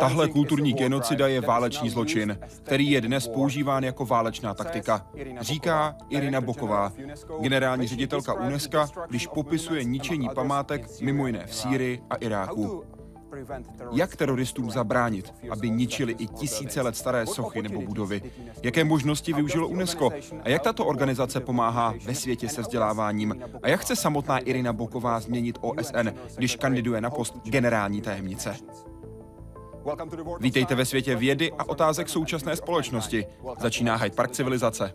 Tahle kulturní genocida je válečný zločin, který je dnes používán jako válečná taktika, říká Irina Boková, generální ředitelka UNESCO, když popisuje ničení památek mimo jiné v Sýrii a Iráku. Jak teroristům zabránit, aby ničili i tisíce let staré sochy nebo budovy? Jaké možnosti využilo UNESCO? A jak tato organizace pomáhá ve světě se vzděláváním? A jak chce samotná Irina Boková změnit OSN, když kandiduje na post generální tajemnice? Vítejte ve světě vědy a otázek současné společnosti. Začíná Hyde Park civilizace.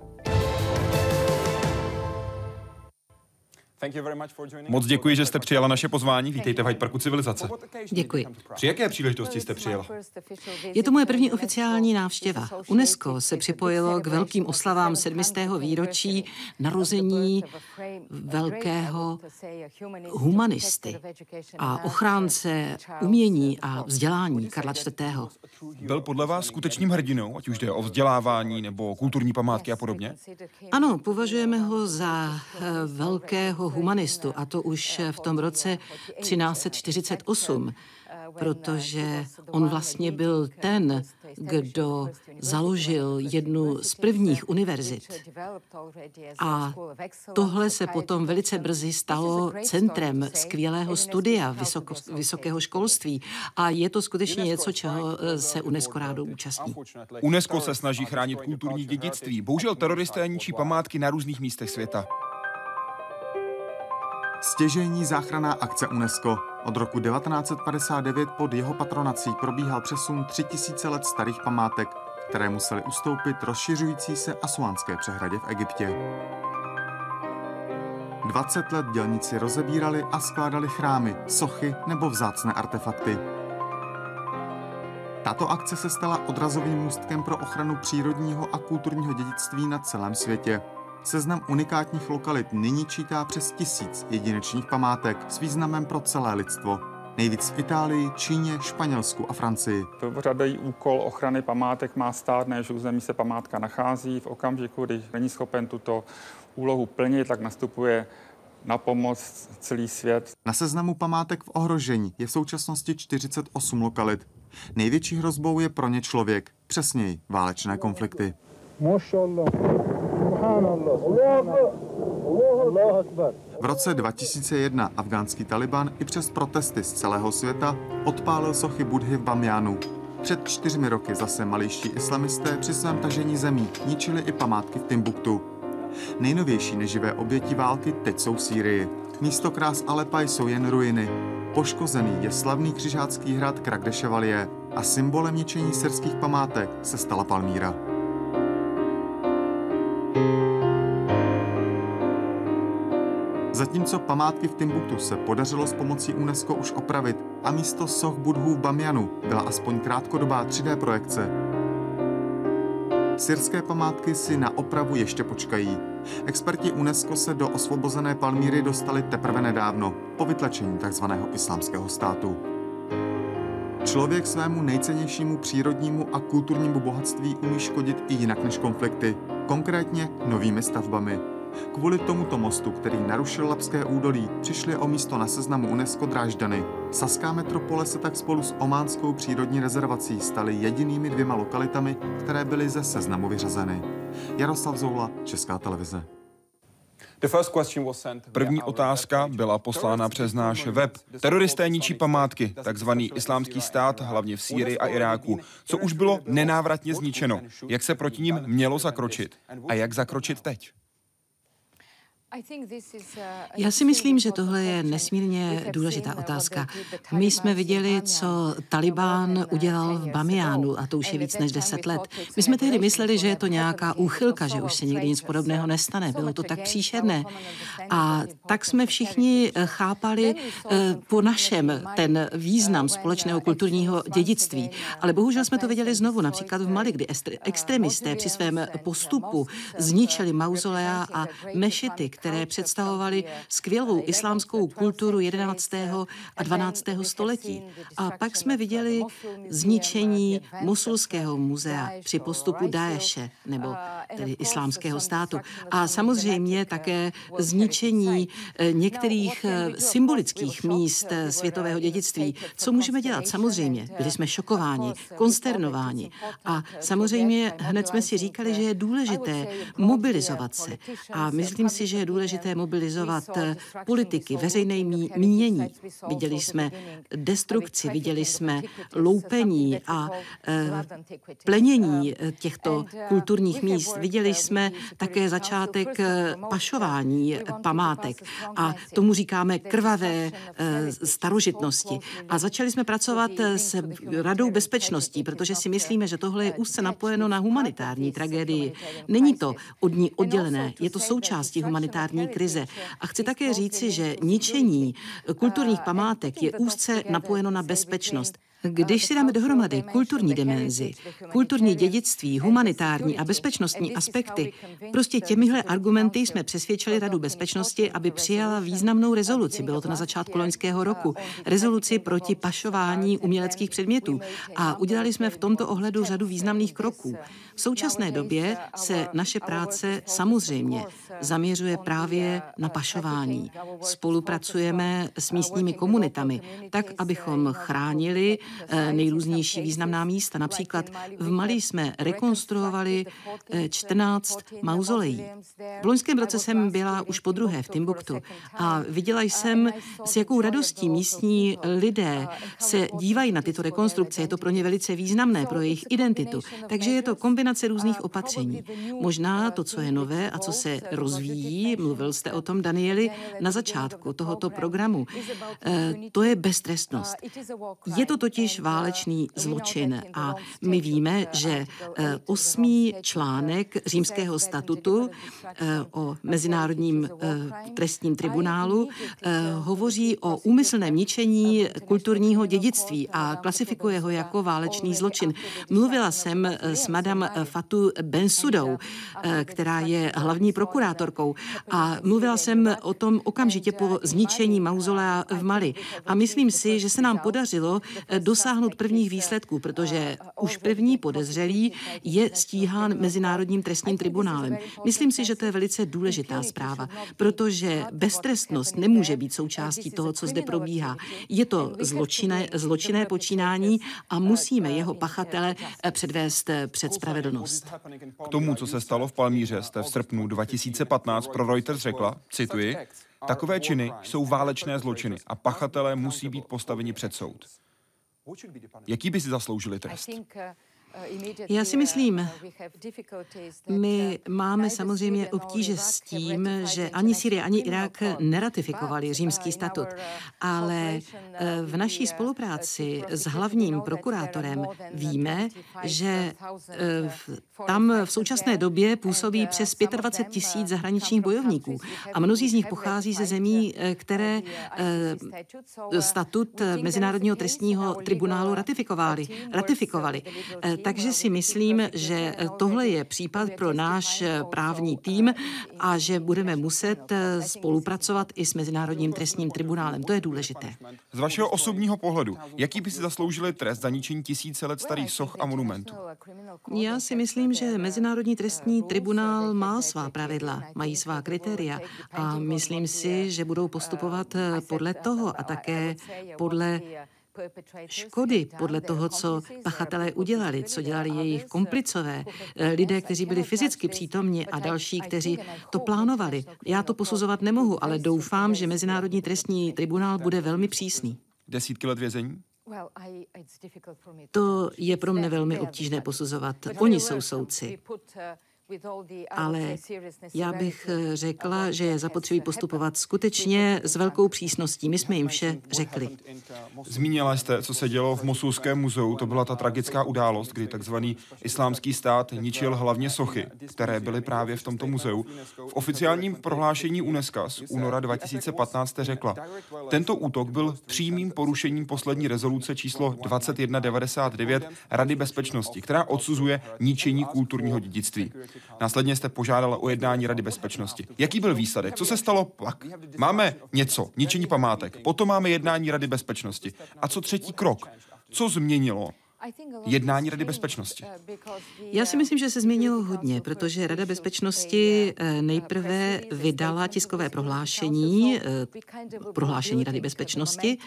Moc děkuji, že jste přijala naše pozvání. Vítejte v Hyde Parku civilizace. Děkuji. Při jaké příležitosti jste přijela? Je to moje první oficiální návštěva. UNESCO se připojilo k velkým oslavám 7. výročí narození velkého humanisty a ochránce umění a vzdělání Karla IV. Byl podle vás skutečným hrdinou, ať už jde o vzdělávání nebo kulturní památky a podobně? Ano, považujeme ho za eh, humanistu, a to už v tom roce 1348, protože on vlastně byl ten, kdo založil jednu z prvních univerzit. A tohle se potom velice brzy stalo centrem skvělého studia vysoko, vysokého školství a je to skutečně něco, čeho se UNESCO rádo účastní. UNESCO se snaží chránit kulturní dědictví. Bohužel teroristé ničí památky na různých místech světa. Stěžejní záchranná akce UNESCO. Od roku 1959 pod jeho patronací probíhal přesun 3000 let starých památek, které musely ustoupit rozšiřující se asuánské přehradě v Egyptě. 20 let dělníci rozebírali a skládali chrámy, sochy nebo vzácné artefakty. Tato akce se stala odrazovým můstkem pro ochranu přírodního a kulturního dědictví na celém světě. Seznam unikátních lokalit nyní čítá přes tisíc jedinečných památek s významem pro celé lidstvo. Nejvíc v Itálii, Číně, Španělsku a Francii. Prvořadý úkol ochrany památek má stát, než území se památka nachází. V okamžiku, kdy není schopen tuto úlohu plnit, tak nastupuje na pomoc celý svět. Na seznamu památek v ohrožení je v současnosti 48 lokalit. Největší hrozbou je pro ně člověk, přesněji válečné konflikty. V roce 2001 afgánský Taliban i přes protesty z celého světa odpálil sochy Budhy v Bamianu. Před čtyřmi roky zase malejští islamisté při svém tažení zemí ničili i památky v Timbuktu. Nejnovější neživé oběti války teď jsou v Sýrii. Místo krás Alepa jsou jen ruiny. Poškozený je slavný křižácký hrad Krak a symbolem ničení syrských památek se stala Palmíra. Zatímco památky v Timbuktu se podařilo s pomocí UNESCO už opravit a místo soch budhů v Bamianu byla aspoň krátkodobá 3D projekce. Syrské památky si na opravu ještě počkají. Experti UNESCO se do osvobozené Palmíry dostali teprve nedávno, po vytlačení tzv. islámského státu. Člověk svému nejcennějšímu přírodnímu a kulturnímu bohatství umí škodit i jinak než konflikty, konkrétně novými stavbami. Kvůli tomuto mostu, který narušil Lapské údolí, přišli o místo na seznamu UNESCO Drážďany. Saská metropole se tak spolu s Ománskou přírodní rezervací staly jedinými dvěma lokalitami, které byly ze seznamu vyřazeny. Jaroslav Zoula, Česká televize. První otázka byla poslána přes náš web. Teroristé ničí památky, takzvaný islámský stát, hlavně v Sýrii a Iráku, co už bylo nenávratně zničeno. Jak se proti ním mělo zakročit? A jak zakročit teď? Já si myslím, že tohle je nesmírně důležitá otázka. My jsme viděli, co Taliban udělal v Bamiánu a to už je víc než deset let. My jsme tehdy mysleli, že je to nějaká úchylka, že už se nikdy nic podobného nestane. Bylo to tak příšerné. A tak jsme všichni eh, chápali eh, po našem ten význam společného kulturního dědictví. Ale bohužel jsme to viděli znovu, například v Mali, kdy extremisté při svém postupu zničili mauzolea a mešity, které které představovaly skvělou islámskou kulturu 11. a 12. století. A pak jsme viděli zničení Mosulského muzea při postupu Daeše, nebo tedy islámského státu. A samozřejmě také zničení eh, některých eh, symbolických míst eh, světového dědictví. Co můžeme dělat? Samozřejmě, byli jsme šokováni, konsternováni. A samozřejmě hned jsme si říkali, že je důležité mobilizovat se. A myslím si, že je důležité mobilizovat politiky, veřejné mínění. Viděli jsme destrukci, viděli jsme loupení a plenění těchto kulturních míst. Viděli jsme také začátek pašování památek a tomu říkáme krvavé eh, starožitnosti. A začali jsme pracovat s Radou bezpečností, protože si myslíme, že tohle je úzce napojeno na humanitární tragédii. Není to od ní oddělené, je to součástí humanitární krize. A chci také říci, že ničení kulturních památek je úzce napojeno na bezpečnost. Když si dáme dohromady kulturní dimenzi, kulturní dědictví, humanitární a bezpečnostní aspekty, prostě těmihle argumenty jsme přesvědčili Radu bezpečnosti, aby přijala významnou rezoluci. Bylo to na začátku loňského roku. Rezoluci proti pašování uměleckých předmětů. A udělali jsme v tomto ohledu řadu významných kroků. V současné době se naše práce samozřejmě zaměřuje právě na pašování. Spolupracujeme s místními komunitami, tak, abychom chránili nejrůznější významná místa. Například v Mali jsme rekonstruovali 14 eh, mauzolejí. V loňském roce jsem byla už po druhé v Timbuktu a viděla jsem, s jakou radostí místní lidé se dívají na tyto rekonstrukce. Je to pro ně velice významné, pro jejich identitu. Takže je to kombinace různých opatření. Možná to, co je nové a co se rozvíjí, mluvil jste o tom, Danieli, na začátku tohoto programu, eh, to je beztrestnost. Je to totiž totiž válečný zločin a my víme, že eh, osmý článek římského statutu eh, o Mezinárodním eh, trestním tribunálu hovoří o úmyslném ničení kulturního dědictví a klasifikuje ho jako válečný zločin. Mluvila jsem s madam Fatu Bensudou, která je hlavní prokurátorkou a mluvila jsem o tom okamžitě po zničení mauzolea v Mali. A myslím si, že se nám podařilo dosáhnout prvních výsledků, protože už první podezřelý je stíhán Mezinárodním trestním tribunálem. Myslím si, že to je velice důležitá zpráva, protože beztrestnost nemůže být součástí toho, co zde probíhá. Je to zločinné, zločinné počínání a musíme jeho pachatele eh, předvést eh, před spravedlnost. K tomu, co se stalo v Palmíře, jste v srpnu 2015 pro Reuters řekla, cituji, Takové činy jsou válečné zločiny a pachatelé musí být postaveni před soud. Jaký by si zasloužili trest? Já si myslím, my máme samozřejmě obtíže s tím, že ani Syrie, ani Irák neratifikovali římský statut, ale eh, v naší spolupráci s hlavním prokurátorem víme, že eh, tam v současné době působí přes 25 tisíc zahraničních bojovníků a mnozí z nich pochází ze zemí, eh, které statut Mezinárodního trestního tribunálu ratifikovali. ratifikovali. Takže si myslím, že tohle je případ pro náš právní tým a že budeme muset spolupracovat i s Mezinárodním trestním tribunálem. To je důležité. Z vašeho osobního pohledu, jaký by si zasloužili trest za ničení tisíce let starých soch a monumentů? Já si myslím, že Mezinárodní trestní tribunál má svá pravidla, mají svá kritéria a myslím si, že budou postupovat podle toho a také podle škody podle toho, co pachatelé udělali, co dělali jejich komplicové, eh, lidé, kteří byli fyzicky přítomni a další, kteří to plánovali. Já to posuzovat nemohu, ale doufám, že Mezinárodní trestní tribunál bude velmi přísný. Desítky let vězení? To je pro mě velmi obtížné posuzovat. Oni jsou soudci. Ale já bych eh, řekla, že je zapotřebí postupovat skutečně s velkou přísností. My jsme jim vše řekli. Zmínila jste, co se dělo v Mosulském muzeu. To byla ta tragická událost, kdy takzvaný islámský stát ničil hlavně sochy, které byly právě v tomto muzeu. V oficiálním prohlášení UNESCO z února 2015 řekla, tento útok byl přímým porušením poslední rezoluce číslo 2199 Rady bezpečnosti, která odsuzuje ničení kulturního dědictví. Následně jste požádala o jednání Rady bezpečnosti. Jaký byl výsledek? Co se stalo pak? Máme něco, ničení památek, potom máme jednání Rady bezpečnosti. A co třetí krok? Co změnilo jednání Rady bezpečnosti? Já si myslím, že se změnilo hodně, protože Rada bezpečnosti nejprve vydala tiskové prohlášení, prohlášení Rady bezpečnosti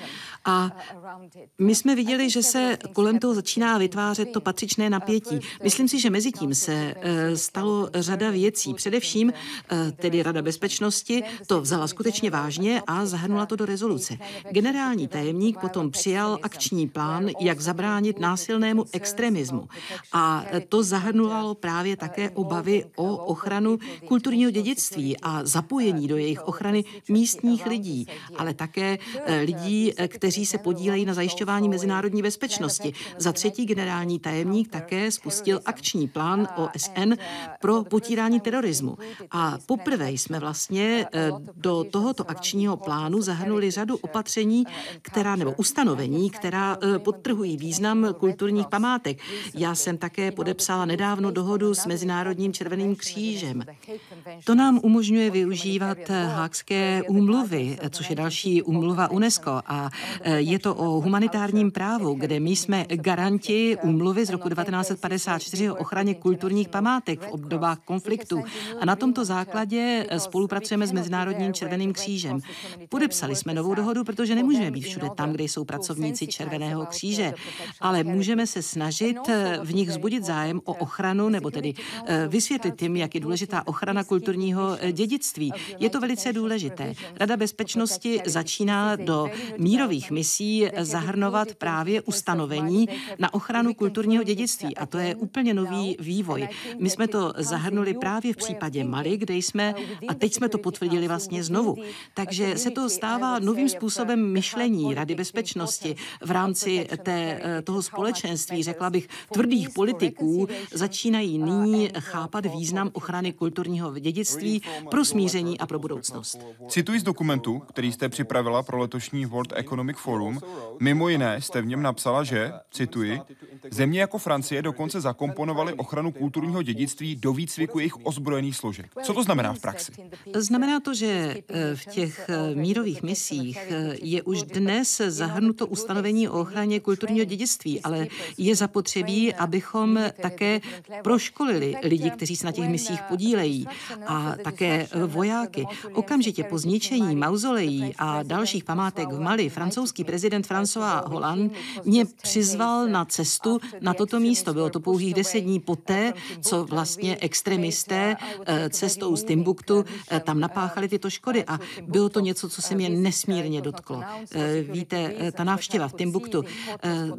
a my jsme viděli, že se kolem toho začíná vytvářet to patřičné napětí. Myslím si, že mezi tím se stalo řada věcí. Především tedy Rada bezpečnosti to vzala skutečně vážně a zahrnula to do rezoluce. Generální tajemník potom přijal akční plán, jak zabránit násilí násilnému extremismu. A to zahrnovalo právě také obavy o ochranu kulturního dědictví a zapojení do jejich ochrany místních lidí, ale také eh, lidí, eh, kteří se podílejí na zajišťování mezinárodní bezpečnosti. Za třetí generální tajemník také spustil akční plán OSN pro potírání terorismu. A poprvé jsme vlastně eh, do tohoto akčního plánu zahrnuli řadu opatření, která nebo ustanovení, která podtrhují význam kulturního kulturních památek. Já jsem také podepsala nedávno dohodu s Mezinárodním červeným křížem. To nám umožňuje využívat hákské úmluvy, což je další úmluva UNESCO. a e, je to o humanitárním právu, kde my jsme garanti úmluvy z roku 1954 o ochraně kulturních památek v obdobách konfliktu. a na tomto základě spolupracujeme s Mezinárodním červeným křížem. Podepsali jsme novou dohodu, protože nemůžeme být všude tam, kde jsou pracovníci Červeného kříže, ale můžeme můžeme se snažit eh, v nich zbudit zájem o ochranu, nebo tedy eh, vysvětlit jim, jak je důležitá ochrana kulturního eh, dědictví. Je to velice důležité. Rada bezpečnosti začíná do mírových misí zahrnovat právě ustanovení na ochranu kulturního dědictví a to je úplně nový vývoj. My jsme to zahrnuli právě v případě Mali, kde jsme, a teď jsme to potvrdili vlastně znovu. Takže se to stává novým způsobem myšlení Rady bezpečnosti v rámci té, toho společnosti společenství, řekla bych, tvrdých politiků začínají nyní chápat význam ochrany kulturního dědictví pro smíření a pro budoucnost. Cituji z dokumentu, který jste připravila pro letošní World Economic Forum. Mimo jiné jste v něm napsala, že, cituji, země jako Francie dokonce zakomponovaly ochranu kulturního dědictví do výcviku jejich ozbrojených složek. Co to znamená v praxi? Znamená to, že eh, v těch eh, mírových misích eh, je už dnes zahrnuto ustanovení o ochraně kulturního dědictví, ale je zapotřebí, abychom také proškolili lidi, kteří se na těch misích podílejí a také vojáky. Okamžitě po zničení mauzolejí a dalších památek v Mali francouzský prezident François Hollande mě přizval na cestu na toto místo. Bylo to pouhých deset dní poté, co vlastně extremisté eh, cestou z Timbuktu eh, tam napáchali tyto škody a bylo to něco, co se mě nesmírně dotklo. Eh, víte, ta návštěva v Timbuktu,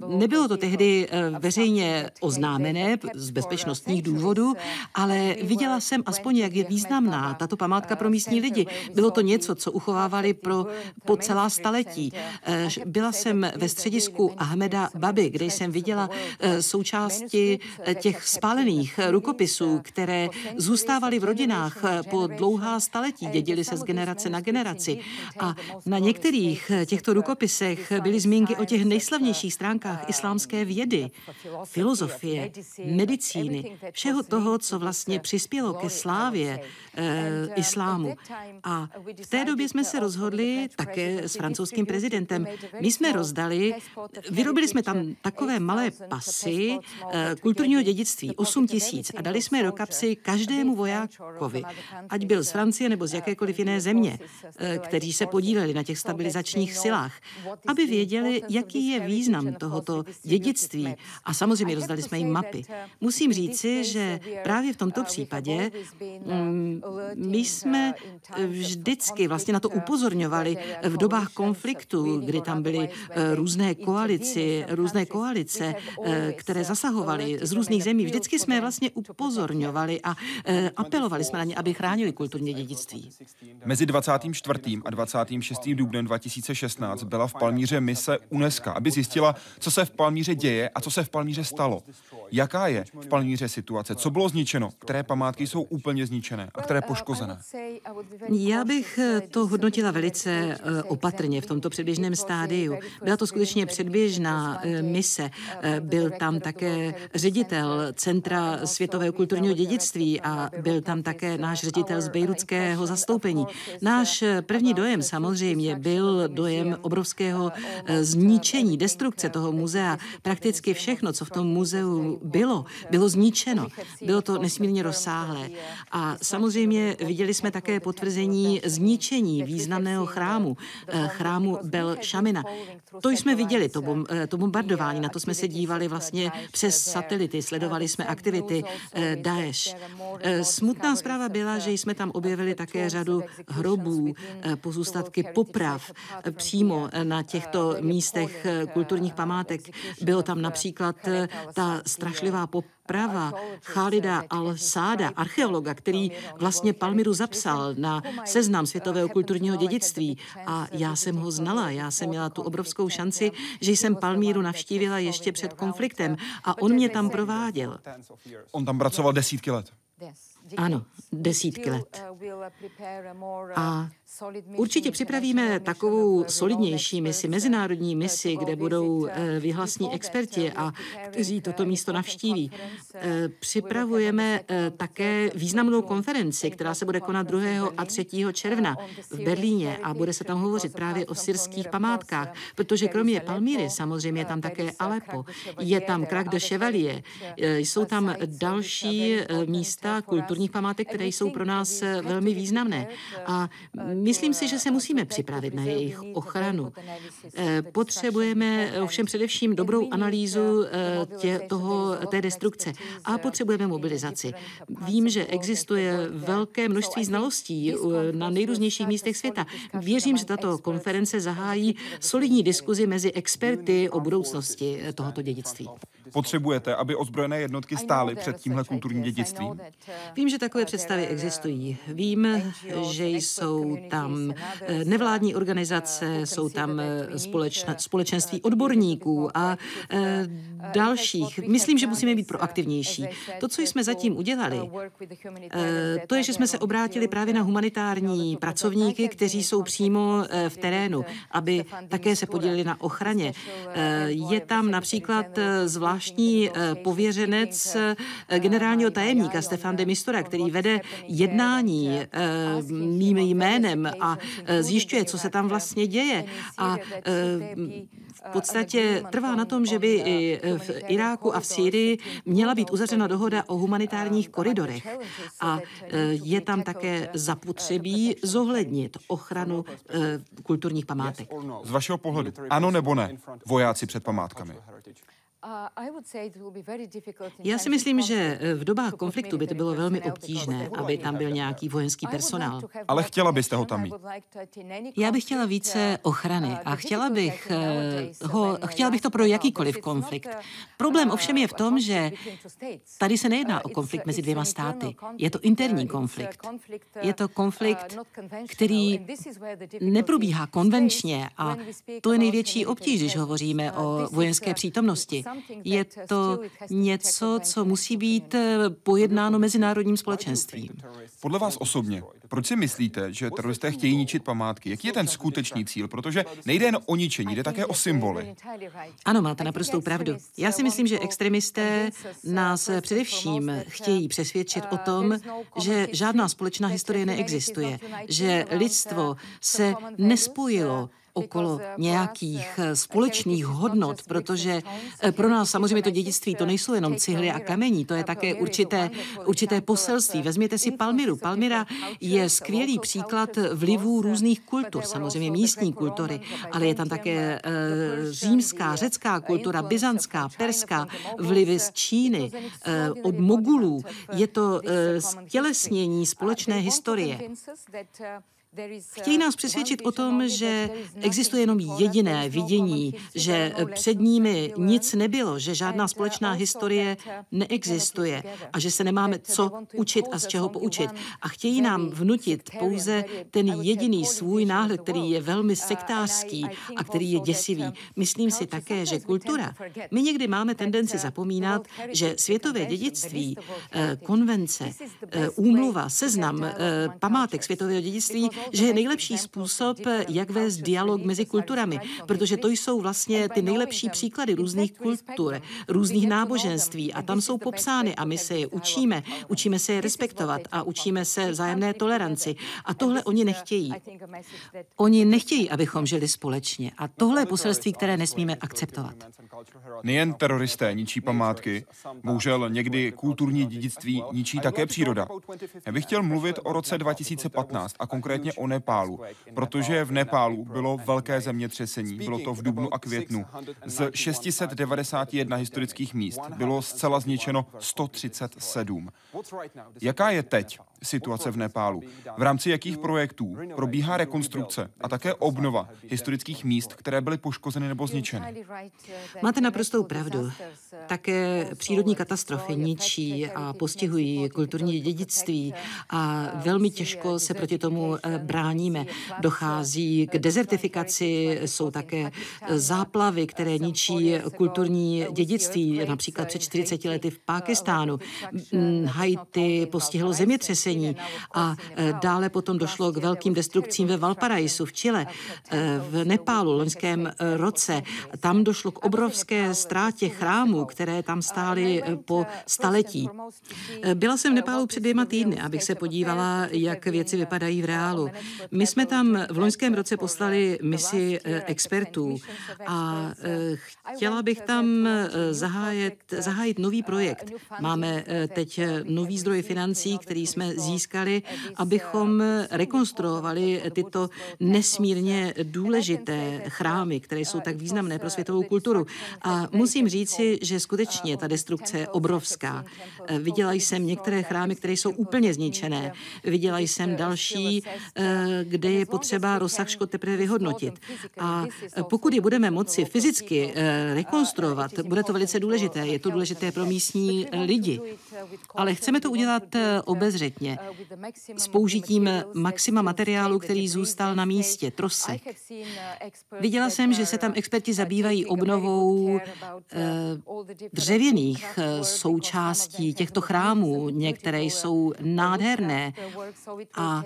nebylo to tehdy tehdy eh, veřejně oznámené z bezpečnostních důvodů, ale viděla jsem aspoň, jak je významná tato památka pro místní lidi. Bylo to něco, co uchovávali pro, po celá staletí. Eh, byla jsem ve středisku Ahmeda Baby, kde jsem viděla eh, součásti těch spálených rukopisů, které zůstávaly v rodinách po dlouhá staletí, dědili se z generace na generaci. A na některých těchto rukopisech byly zmínky o těch nejslavnějších stránkách islámské vědy, filozofie, medicíny, všeho toho, co vlastně přispělo ke slávě e, islámu. A v té době jsme se rozhodli také s francouzským prezidentem. My jsme rozdali, vyrobili jsme tam takové malé pasy e, kulturního dědictví, 8 tisíc, a dali jsme do kapsy každému vojákovi, ať byl z Francie nebo z jakékoliv jiné země, e, kteří se podíleli na těch stabilizačních silách, aby věděli, jaký je význam tohoto dědictví dědictví a samozřejmě rozdali jsme jim mapy. Musím říci, že právě v tomto případě mm, my jsme vždycky vlastně na to upozorňovali v dobách konfliktu, kdy tam byly eh, různé koalici, různé koalice, eh, které zasahovaly z různých zemí. Vždycky jsme vlastně upozorňovali a eh, apelovali jsme na ně, aby chránili kulturní dědictví. Mezi 24. a 26. dubnem 2016 byla v Palmíře mise UNESCO, aby zjistila, co se v Palmíře Palmíře děje a co se v Palmíře stalo. Jaká je v Palmíře situace? Co bylo zničeno? Které památky jsou úplně zničené a které poškozené? Já bych to hodnotila velice eh, opatrně v tomto předběžném stádiu. Byla to skutečně předběžná eh, mise. Eh, byl tam také ředitel Centra světového kulturního dědictví a byl tam také náš ředitel z bejruckého zastoupení. Náš první dojem samozřejmě byl dojem obrovského zničení, destrukce toho muzea. Prakticky všechno, co v tom muzeu bylo, bylo zničeno. Bylo to nesmírně rozsáhlé. A samozřejmě viděli jsme také potvrzení zničení významného chrámu, eh, chrámu Bel Shamina. To jsme viděli, to, bom, eh, to bombardování, na to jsme se dívali vlastně přes satelity, sledovali jsme aktivity eh, Daesh. Smutná zpráva byla, že jsme tam objevili také řadu hrobů, pozůstatky poprav přímo na těchto místech kulturních památek. Bylo tam například ta strašlivá poprava Khalida al-Sáda, archeologa, který vlastně Palmiru zapsal na seznam světového kulturního dědictví. A já jsem ho znala, já jsem měla tu obrovskou šanci, že jsem Palmíru navštívila ještě před konfliktem a on mě tam prováděl. On tam pracoval desítky let. Ano, desítky let. A určitě připravíme takovou solidnější misi, mezinárodní misi, kde budou vyhlasní experti a kteří toto místo navštíví. Připravujeme také významnou konferenci, která se bude konat 2. a 3. června v Berlíně a bude se tam hovořit právě o syrských památkách, protože kromě Palmíry samozřejmě je tam také Alepo, je tam Krak de Chevalier, jsou tam další místa kulturních památek, které jsou pro nás velmi významné. A myslím si, že se musíme připravit na jejich ochranu. Eh, potřebujeme ovšem především dobrou analýzu eh, tě, toho, té destrukce a potřebujeme mobilizaci. Vím, že existuje velké množství znalostí na nejrůznějších místech světa. Věřím, že tato konference zahájí solidní diskuzi mezi experty o budoucnosti tohoto dědictví. Potřebujete, aby ozbrojené jednotky stály před tímhle kulturním dědictvím? Vím, že takové představy existují. Vím, že jsou tam eh, nevládní organizace, jsou tam eh, společna, společenství odborníků a eh, dalších. Myslím, že musíme být proaktivnější. To, co jsme zatím udělali, to je, že jsme se obrátili právě na humanitární pracovníky, kteří jsou přímo v terénu, aby také se podíleli na ochraně. Je tam například zvláštní pověřenec generálního tajemníka Stefan de Mistora, který vede jednání mým jménem a zjišťuje, co se tam vlastně děje. A v podstatě trvá na tom, že by i v Iráku a v Sýrii měla být uzavřena dohoda o humanitárních koridorech. A je tam také zapotřebí zohlednit ochranu kulturních památek. Z vašeho pohledu, ano nebo ne, vojáci před památkami? Já si myslím, že eh, v dobách konfliktu by to bylo velmi obtížné, aby tam byl nějaký vojenský personál. Ale chtěla byste ho tam mít? Já bych chtěla více uh, ochrany uh, a chtěla bych, eh, ho, chtěla bych to pro jakýkoliv konflikt. Problém uh, ovšem je v tom, že tady se nejedná o konflikt mezi dvěma státy. Je to interní konflikt. Je to konflikt, který neprobíhá konvenčně a to je největší obtíž, když hovoříme o vojenské přítomnosti. Je to něco, co musí být eh, pojednáno mezinárodním společenstvím. Podle vás osobně, proč si myslíte, že teroristé chtějí ničit památky? Jaký je ten skutečný cíl? Protože nejde jen o ničení, jde také o symboly. Ano, máte naprostou pravdu. Já si myslím, že extremisté nás především chtějí přesvědčit o tom, že žádná společná historie neexistuje, že lidstvo se nespojilo okolo nějakých eh, společných hodnot, protože eh, pro nás samozřejmě to dědictví to nejsou jenom cihly a kamení, to je také určité, určité poselství. Vezměte si Palmiru. Palmira je skvělý příklad vlivů různých kultur, samozřejmě místní kultury, ale je tam také uh, římská, řecká kultura, byzantská, perská, vlivy z Číny, uh, od Mogulů. Je to uh, stělesnění společné historie. Chtějí nás přesvědčit o tom, že existuje jenom jediné vidění, že před nimi nic nebylo, že žádná společná historie neexistuje a že se nemáme co učit a z čeho poučit. A chtějí nám vnutit pouze ten jediný svůj náhled, který je velmi sektářský a který je děsivý. Myslím si také, že kultura. My někdy máme tendenci zapomínat, že světové dědictví, eh, konvence, eh, úmluva, seznam eh, památek světového dědictví že je nejlepší způsob, jak vést dialog mezi kulturami, protože to jsou vlastně ty nejlepší příklady různých kultur, různých náboženství a tam jsou popsány a my se je učíme, učíme se je respektovat a učíme se vzájemné toleranci. A tohle oni nechtějí. Oni nechtějí, abychom žili společně. A tohle je poselství, které nesmíme akceptovat. Nejen teroristé ničí památky, bohužel někdy kulturní dědictví ničí také příroda. Já bych chtěl mluvit o roce 2015 a konkrétně o Nepálu, protože v Nepálu bylo velké zemětřesení, bylo to v dubnu a květnu. Z 691 historických míst bylo zcela zničeno 137. Jaká je teď situace v Nepálu? V rámci jakých projektů probíhá rekonstrukce a také obnova historických míst, které byly poškozeny nebo zničeny? Máte naprostou pravdu. Také přírodní katastrofy ničí a postihují kulturní dědictví a velmi těžko se proti tomu eh, bráníme. Dochází k dezertifikaci, jsou také záplavy, které ničí kulturní dědictví, například před 40 lety v Pákistánu. Haiti postihlo zemětřesení a e, dále potom došlo k velkým destrukcím ve Valparaisu v Chile, e, v Nepálu loňském e, roce. Tam došlo k obrovské ztrátě chrámů, které tam stály po staletí. Byla jsem v Nepálu před dvěma týdny, abych se podívala, jak věci vypadají v reálu. My jsme tam v loňském roce poslali misi expertů a chtěla bych tam zahájit, zahájit nový projekt. Máme teď nový zdroj financí, který jsme získali, abychom rekonstruovali tyto nesmírně důležité chrámy, které jsou tak významné pro světovou kulturu. A musím říci, že skutečně ta destrukce je obrovská. Viděla jsem některé chrámy, které jsou úplně zničené. Viděla jsem další, kde je potřeba rozsah škod teprve vyhodnotit. A pokud je budeme moci fyzicky eh, rekonstruovat, bude to velice důležité. Je to důležité pro místní lidi. Ale chceme to udělat eh, obezřetně, s použitím maxima materiálu, který zůstal na místě, trosek. Viděla jsem, že se tam experti zabývají obnovou eh, dřevěných součástí těchto chrámů. Některé jsou nádherné. A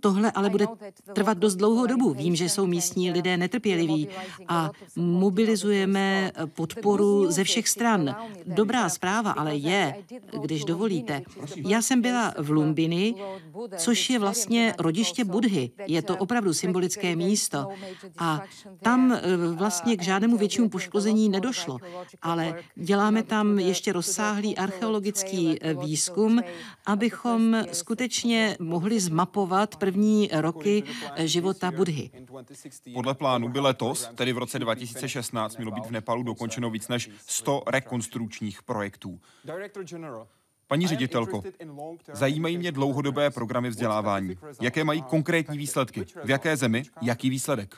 tohle ale bude trvat dost dlouhou dobu. Vím, že jsou místní lidé netrpěliví a mobilizujeme podporu ze všech stran. Dobrá zpráva ale je, když dovolíte. Já jsem byla v Lumbini, což je vlastně rodiště Budhy. Je to opravdu symbolické místo a tam eh, vlastně k žádnému většímu poškození nedošlo, ale děláme tam ještě rozsáhlý archeologický eh, výzkum, abychom skutečně mohli zmapovat první roky života Budhy. Podle plánu by letos, tedy v roce 2016, mělo být v Nepalu dokončeno víc než 100 rekonstrukčních projektů. Paní ředitelko, zajímají mě dlouhodobé programy vzdělávání. Jaké mají konkrétní výsledky? V jaké zemi? Jaký výsledek?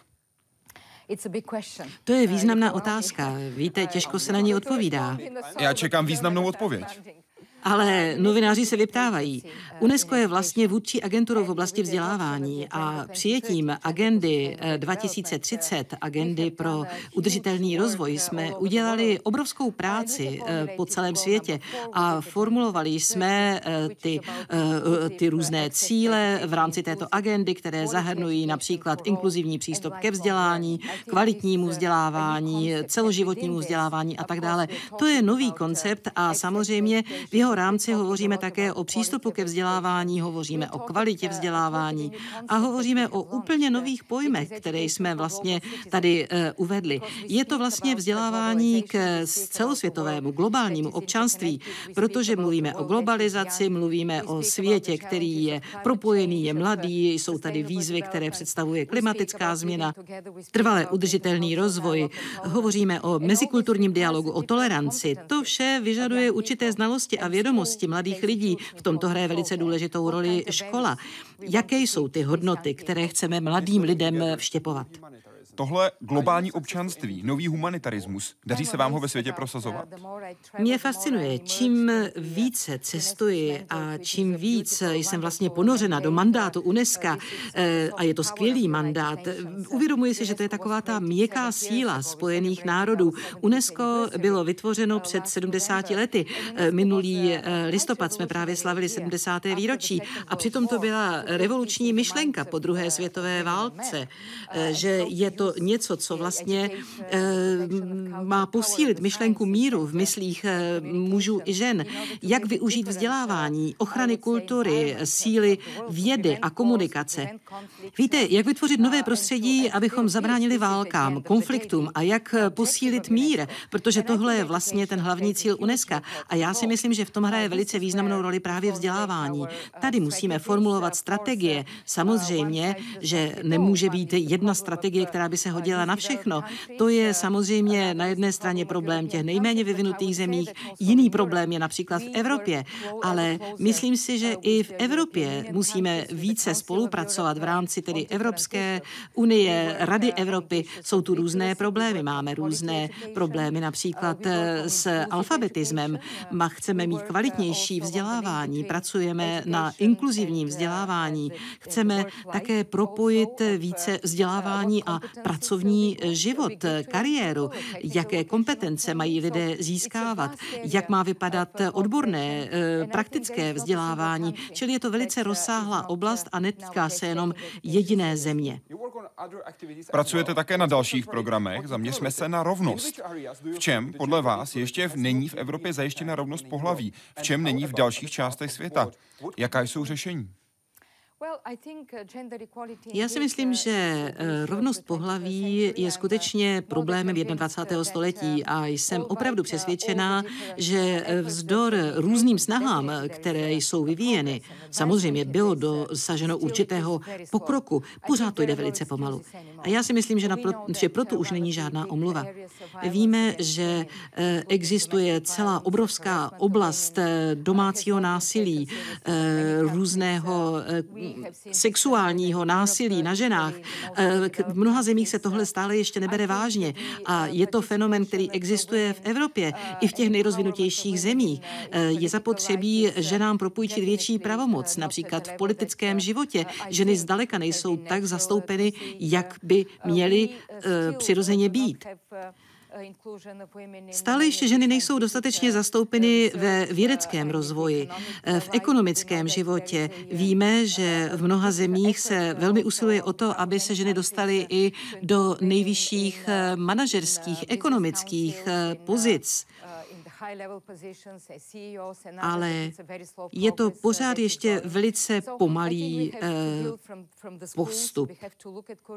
To je významná otázka. Víte, těžko se na ní odpovídá. Já čekám významnou odpověď. Ale novináři se vyptávají. UNESCO je vlastně vůdčí agenturou v oblasti vzdělávání a přijetím agendy 2030, eh, agendy pro udržitelný rozvoj, jsme udělali obrovskou práci eh, po celém světě a formulovali jsme eh, ty, ty různé cíle v rámci této agendy, které zahrnují například inkluzivní přístup ke vzdělání, kvalitnímu vzdělávání, celoživotnímu vzdělávání a tak dále. To je nový koncept a samozřejmě v jeho rámci hovoříme také o přístupu ke vzdělávání, hovoříme o kvalitě vzdělávání a hovoříme o úplně nových pojmech, které jsme vlastně tady uh, uvedli. Je to vlastně vzdělávání k celosvětovému globálnímu občanství, protože mluvíme o globalizaci, mluvíme o světě, který je propojený, je mladý, jsou tady výzvy, které představuje klimatická změna, trvalé udržitelný rozvoj, hovoříme o mezikulturním dialogu, o toleranci. To vše vyžaduje určité znalosti a vědomosti vědomosti mladých lidí. V tomto hraje velice důležitou roli škola. Jaké jsou ty hodnoty, které chceme mladým lidem vštěpovat? Tohle globální občanství, nový humanitarismus, daří se vám ho ve světě prosazovat? Mě fascinuje, čím více cestuji a čím víc jsem vlastně ponořena do mandátu UNESCO, eh, a je to skvělý mandát, uvědomuji si, že to je taková ta měkká síla Spojených národů. UNESCO bylo vytvořeno před 70 lety. Eh, minulý eh, listopad jsme právě slavili 70. výročí a přitom to byla revoluční myšlenka po druhé světové válce, že je to to něco, co vlastně eh, má posílit myšlenku míru v myslích eh, mužů i žen. Jak využít vzdělávání, ochrany kultury, síly vědy a komunikace. Víte, jak vytvořit nové prostředí, abychom zabránili válkám, konfliktům a jak posílit mír, protože tohle je vlastně ten hlavní cíl UNESCO. A já si myslím, že v tom hraje velice významnou roli právě vzdělávání. Tady musíme formulovat strategie. Samozřejmě, že nemůže být jedna strategie, která by by se hodila na všechno. To je samozřejmě na jedné straně problém těch nejméně vyvinutých zemích, jiný problém je například v Evropě, ale myslím si, že i v Evropě musíme více spolupracovat v rámci tedy Evropské unie, Rady Evropy. Jsou tu různé problémy, máme různé problémy například s alfabetismem. Ma chceme mít kvalitnější vzdělávání, pracujeme na inkluzivním vzdělávání, chceme také propojit více vzdělávání a pracovní eh, život, eh, kariéru, jaké kompetence mají lidé získávat, jak má vypadat eh, odborné, praktické vzdělávání. Čili je to velice rozsáhlá oblast a netýká se jenom jediné země. Pracujete také na dalších programech, zaměřme se na rovnost. V čem podle vás ještě není v Evropě zajištěna rovnost pohlaví? V čem není v dalších částech světa? Jaká jsou řešení? Uh, Já si myslím, uh, že eh, rovnost pohlaví je skutečně problémem 21. století a jsem opravdu uh, přesvědčená, že vzdor různým snahám, které jsou vyvíjeny, samozřejmě bylo dosaženo určitého pokroku, pořád to jde velice pomalu. A já si myslím, že, napro, že proto už není žádná omluva. Víme, že existuje celá obrovská oblast domácího násilí, různého sexuálního násilí na ženách. Eh, v mnoha zemích se tohle stále ještě nebere vážně a je to fenomen, který existuje v Evropě i v těch nejrozvinutějších zemích. Eh, je zapotřebí ženám propůjčit větší pravomoc, například v politickém životě. Ženy zdaleka nejsou tak zastoupeny, jak by měly eh, přirozeně být. Stále ještě ženy nejsou dostatečně zastoupeny ve vědeckém rozvoji, v ekonomickém životě. Víme, že v mnoha zemích se velmi usiluje o to, aby se ženy dostaly i do nejvyšších manažerských, ekonomických pozic ale je to pořád ještě velice pomalý eh, postup.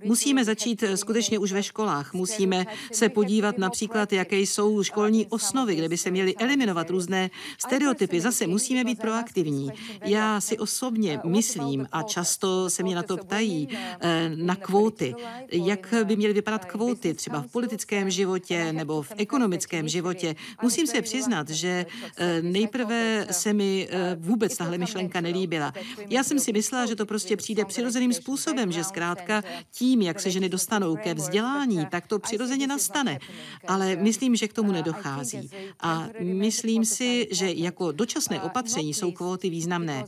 Musíme začít skutečně už ve školách. Musíme se podívat například, jaké jsou školní osnovy, kde by se měly eliminovat různé stereotypy. Zase musíme být proaktivní. Já si osobně uh, myslím, a často se mě na to ptají, eh, na kvóty. Jak by měly vypadat kvóty třeba v politickém životě nebo v ekonomickém životě? Musím se přiznat, že eh, nejprve se mi eh, vůbec tahle myšlenka nelíbila. Já jsem si myslela, že to prostě přijde přirozeným způsobem, že zkrátka tím, jak se ženy dostanou ke vzdělání, tak to přirozeně nastane. Ale myslím, že k tomu nedochází. A myslím si, že jako dočasné opatření jsou kvóty významné.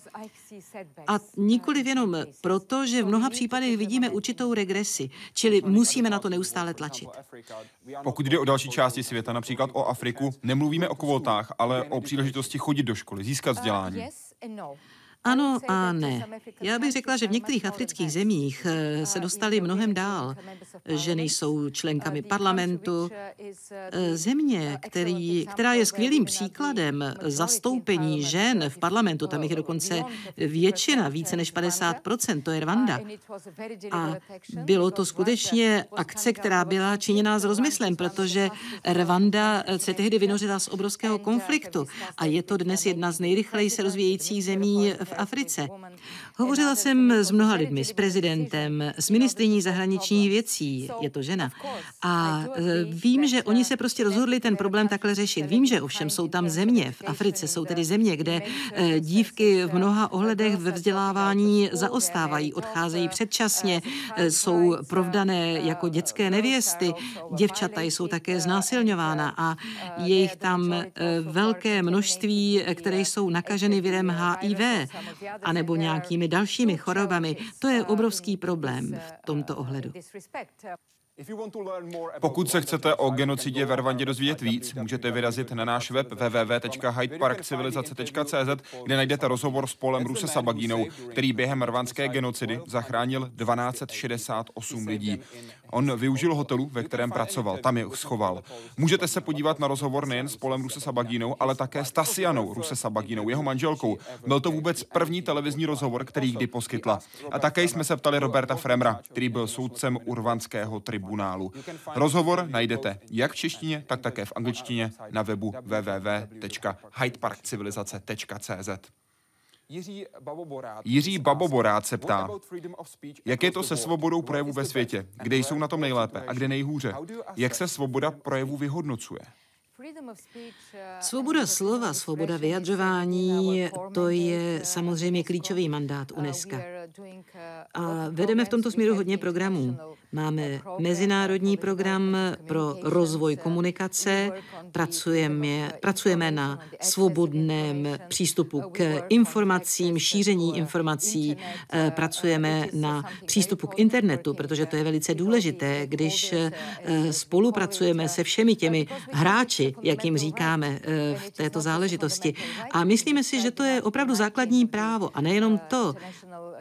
A nikoli jenom proto, že v mnoha případech vidíme určitou regresi, čili musíme na to neustále tlačit. Pokud jde o další části světa, například o Afriku, nemluvíme o kvótách, ale o příležitosti chodit do školy, získat vzdělání. Ano a ne. Já bych řekla, že v některých afrických zemích eh, se dostali mnohem dál. Ženy jsou členkami parlamentu. Eh, země, který, která je skvělým příkladem zastoupení žen v parlamentu, tam jich je dokonce většina, více než 50%, to je Rwanda. A bylo to skutečně akce, která byla činěná s rozmyslem, protože Rwanda se tehdy vynořila z obrovského konfliktu a je to dnes jedna z nejrychleji se rozvíjejících zemí v Africe. Hovořila jsem s mnoha lidmi, s prezidentem, s ministriní zahraničních věcí, je to žena. A e, vím, že oni se prostě rozhodli ten problém takhle řešit. Vím, že ovšem jsou tam země, v Africe jsou tedy země, kde e, dívky v mnoha ohledech ve vzdělávání zaostávají, odcházejí předčasně, e, jsou provdané jako dětské nevěsty, děvčata jsou také znásilňována a je jich tam velké množství, které jsou nakaženy virem HIV anebo nějakými dalšími chorobami. To je obrovský problém v tomto ohledu. Pokud se chcete o genocidě v Rwandě dozvědět víc, můžete vyrazit na náš web www.hydeparkcivilizace.cz, kde najdete rozhovor s Polem Ruse Sabaginou, který během rwandské genocidy zachránil 1268 lidí. On využil hotelu, ve kterém pracoval, tam je schoval. Můžete se podívat na rozhovor nejen s Polem Ruse Sabaginou, ale také s Tasianou Ruse Sabaginou, jeho manželkou. Byl to vůbec první televizní rozhovor, který kdy poskytla. A také jsme se ptali Roberta Fremra, který byl soudcem urvanského tribunálu. Rozhovor najdete jak v češtině, tak také v angličtině na webu www.hydeparkcivilizace.cz. Jiří Baboborát se ptá, jak je to se svobodou projevu ve světě, kde jsou na tom nejlépe a kde nejhůře? Jak se svoboda projevu vyhodnocuje? Svoboda slova, svoboda vyjadřování, to je samozřejmě klíčový mandát UNESCO. A vedeme v tomto směru hodně programů. Máme mezinárodní program pro rozvoj komunikace, pracujeme, pracujeme na svobodném přístupu k informacím, šíření informací, eh, pracujeme na přístupu k internetu, protože to je velice důležité, když eh, spolupracujeme se všemi těmi hráči, jak jim říkáme eh, v této záležitosti. A myslíme si, že to je opravdu základní právo a nejenom to.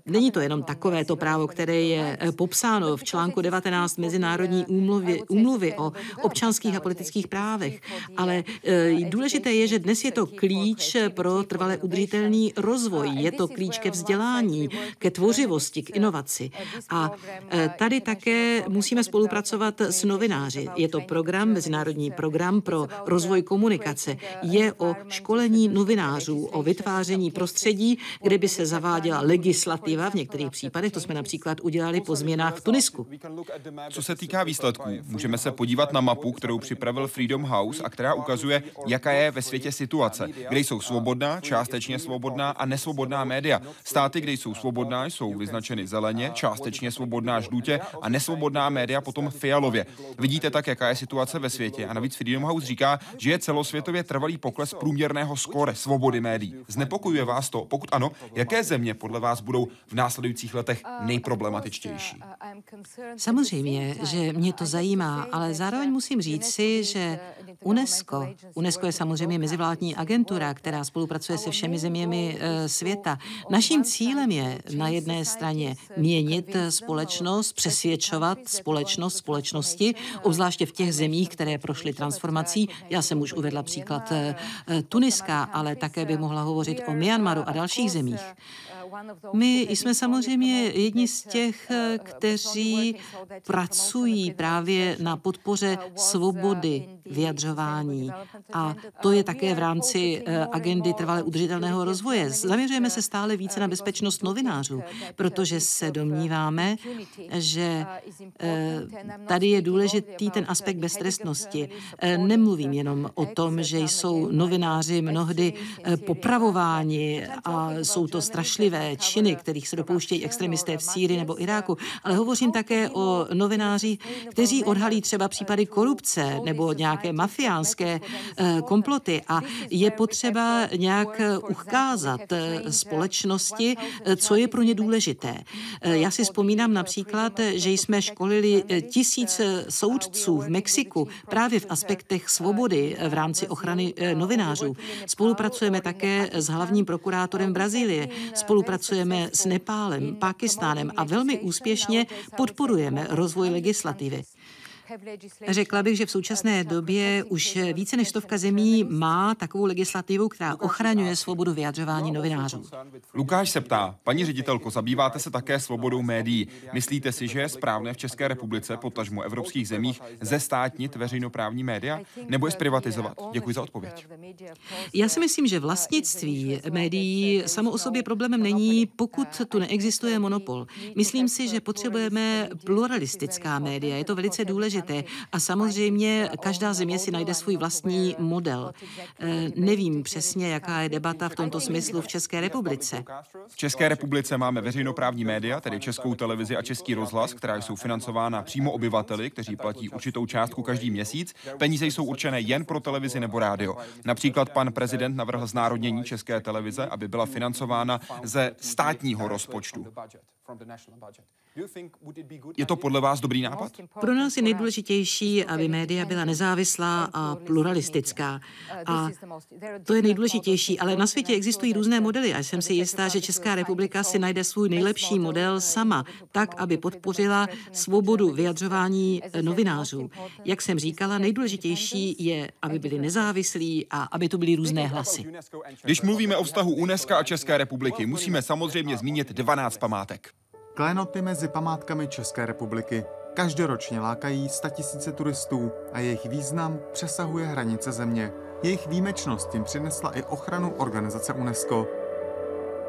Není to jenom takové to právo, které je popsáno v článku článku 19 Mezinárodní úmluvy, úmluvy o občanských a politických právech. Ale e, důležité je, že dnes je to klíč pro trvale udržitelný rozvoj. Je to klíč ke vzdělání, ke tvořivosti, k inovaci. A tady také musíme spolupracovat s novináři. Je to program, mezinárodní program pro rozvoj komunikace. Je o školení novinářů, o vytváření prostředí, kde by se zaváděla legislativa v některých případech. To jsme například udělali po změnách v Tunisku. Co se týká výsledků, můžeme se podívat na mapu, kterou připravil Freedom House a která ukazuje, jaká je ve světě situace, kde jsou svobodná, částečně svobodná a nesvobodná média. Státy, kde jsou svobodná, jsou vyznačeny zeleně, částečně svobodná žlutě a nesvobodná média potom fialově. Vidíte tak, jaká je situace ve světě a navíc Freedom House říká, že je celosvětově trvalý pokles průměrného skore svobody médií. Znepokojuje vás to? Pokud ano, jaké země podle vás budou v následujících letech nejproblematičtější? Samozřejmě, že mě to zajímá, ale zároveň musím říct si, že UNESCO, UNESCO je samozřejmě mezivládní agentura, která spolupracuje se všemi zeměmi eh, světa. Naším cílem je na jedné straně měnit společnost, přesvědčovat společnost, společnosti, obzvláště v těch zemích, které prošly transformací. Já jsem už uvedla příklad eh, Tuniska, ale také bych mohla hovořit o Myanmaru a dalších zemích. My jsme samozřejmě jedni z těch, kteří pracují právě na podpoře svobody vyjadřování. A to je také v rámci eh, agendy trvale udržitelného rozvoje. Zaměřujeme se stále více na bezpečnost novinářů, protože se domníváme, že eh, tady je důležitý ten aspekt beztrestnosti. Eh, nemluvím jenom o tom, že jsou novináři mnohdy popravováni a jsou to strašlivé činy, kterých se dopouštějí extremisté v Sýrii nebo Iráku, ale hovořím také o novinářích, kteří odhalí třeba případy korupce nebo nějaké mafiánské eh, komploty a je potřeba nějak ukázat eh, společnosti, eh, co je pro ně důležité. Já si vzpomínám například, že jsme školili tisíc soudců v Mexiku právě v aspektech svobody v rámci ochrany novinářů. Spolupracujeme také s hlavním prokurátorem Brazílie, spolupracujeme s Nepálem, Pakistánem a velmi úspěšně podporujeme rozvoj legislativy. Řekla bych, že v současné době už více než stovka zemí má takovou legislativu, která ochraňuje svobodu vyjadřování novinářů. Lukáš se ptá, paní ředitelko, zabýváte se také svobodou médií. Myslíte si, že je správné v České republice, potažmo evropských zemích, zestátnit veřejnoprávní média nebo je zprivatizovat? Děkuji za odpověď. Já si myslím, že vlastnictví médií samo o sobě problémem není, pokud tu neexistuje monopol. Myslím si, že potřebujeme pluralistická média. Je to velice důležité. A samozřejmě každá země si najde svůj vlastní model. E, nevím přesně, jaká je debata v tomto smyslu v České republice. V České republice máme veřejnoprávní média, tedy Českou televizi a Český rozhlas, která jsou financována přímo obyvateli, kteří platí určitou částku každý měsíc. Peníze jsou určené jen pro televizi nebo rádio. Například pan prezident navrhl znárodnění České televize, aby byla financována ze státního rozpočtu. Je to podle vás dobrý nápad? Pro nás je nejdůležitější, aby média byla nezávislá a pluralistická. A to je nejdůležitější, ale na světě existují různé modely a jsem si jistá, že Česká republika si najde svůj nejlepší model sama, tak, aby podpořila svobodu vyjadřování novinářů. Jak jsem říkala, nejdůležitější je, aby byli nezávislí a aby to byly různé hlasy. Když mluvíme o vztahu UNESCO a České republiky, musíme samozřejmě zmínit 12 památek. Klénoty mezi památkami České republiky každoročně lákají statisíce turistů a jejich význam přesahuje hranice země. Jejich výjimečnost jim přinesla i ochranu organizace UNESCO.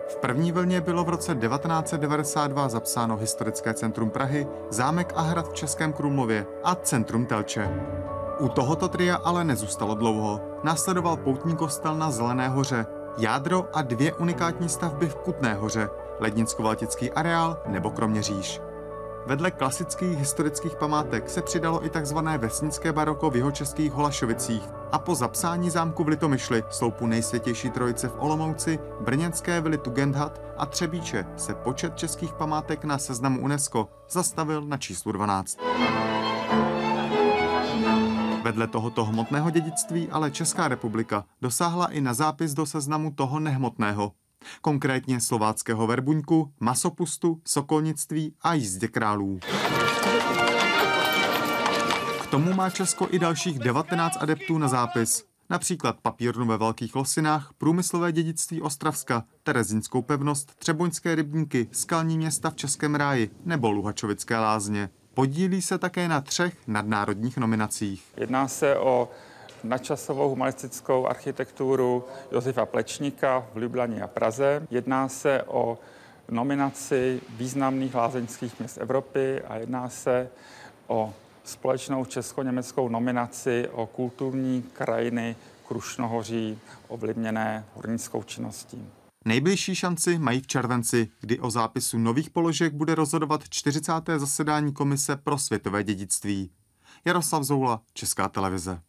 V první vlně bylo v roce 1992 zapsáno Historické centrum Prahy, zámek a hrad v Českém Krumlově a centrum Telče. U tohoto tria ale nezůstalo dlouho. Následoval poutní kostel na Zelené hoře, jádro a dvě unikátní stavby v Kutné hoře, Lednicko-Valtický areál nebo Kroměříž. Vedle klasických historických památek se přidalo i tzv. vesnické baroko v jihočeských Holašovicích a po zapsání zámku v Litomyšli, sloupu nejsvětější trojice v Olomouci, brněnské vily Tugendhat a Třebíče se počet českých památek na seznamu UNESCO zastavil na číslu 12. Vedle tohoto hmotného dědictví ale Česká republika dosáhla i na zápis do seznamu toho nehmotného, konkrétně slováckého verbuňku, masopustu, sokolnictví a jízdě králů. K tomu má Česko i dalších 19 adeptů na zápis. Například papírnu ve Velkých Losinách, průmyslové dědictví Ostravska, Terezínskou pevnost, Třeboňské rybníky, skalní města v Českém ráji nebo Luhačovické lázně. Podílí se také na třech nadnárodních nominacích. Jedná se o nadčasovou humanistickou architekturu Josefa Plečníka v Ljubljaně a Praze. Jedná se o nominaci významných lázeňských měst Evropy a jedná se o společnou česko-německou nominaci o kulturní krajiny Krušnohoří ovlivněné hornickou činností. Nejbližší šanci mají v červenci, kdy o zápisu nových položek bude rozhodovat 40. zasedání Komise pro světové dědictví. Jaroslav Zoula, Česká televize.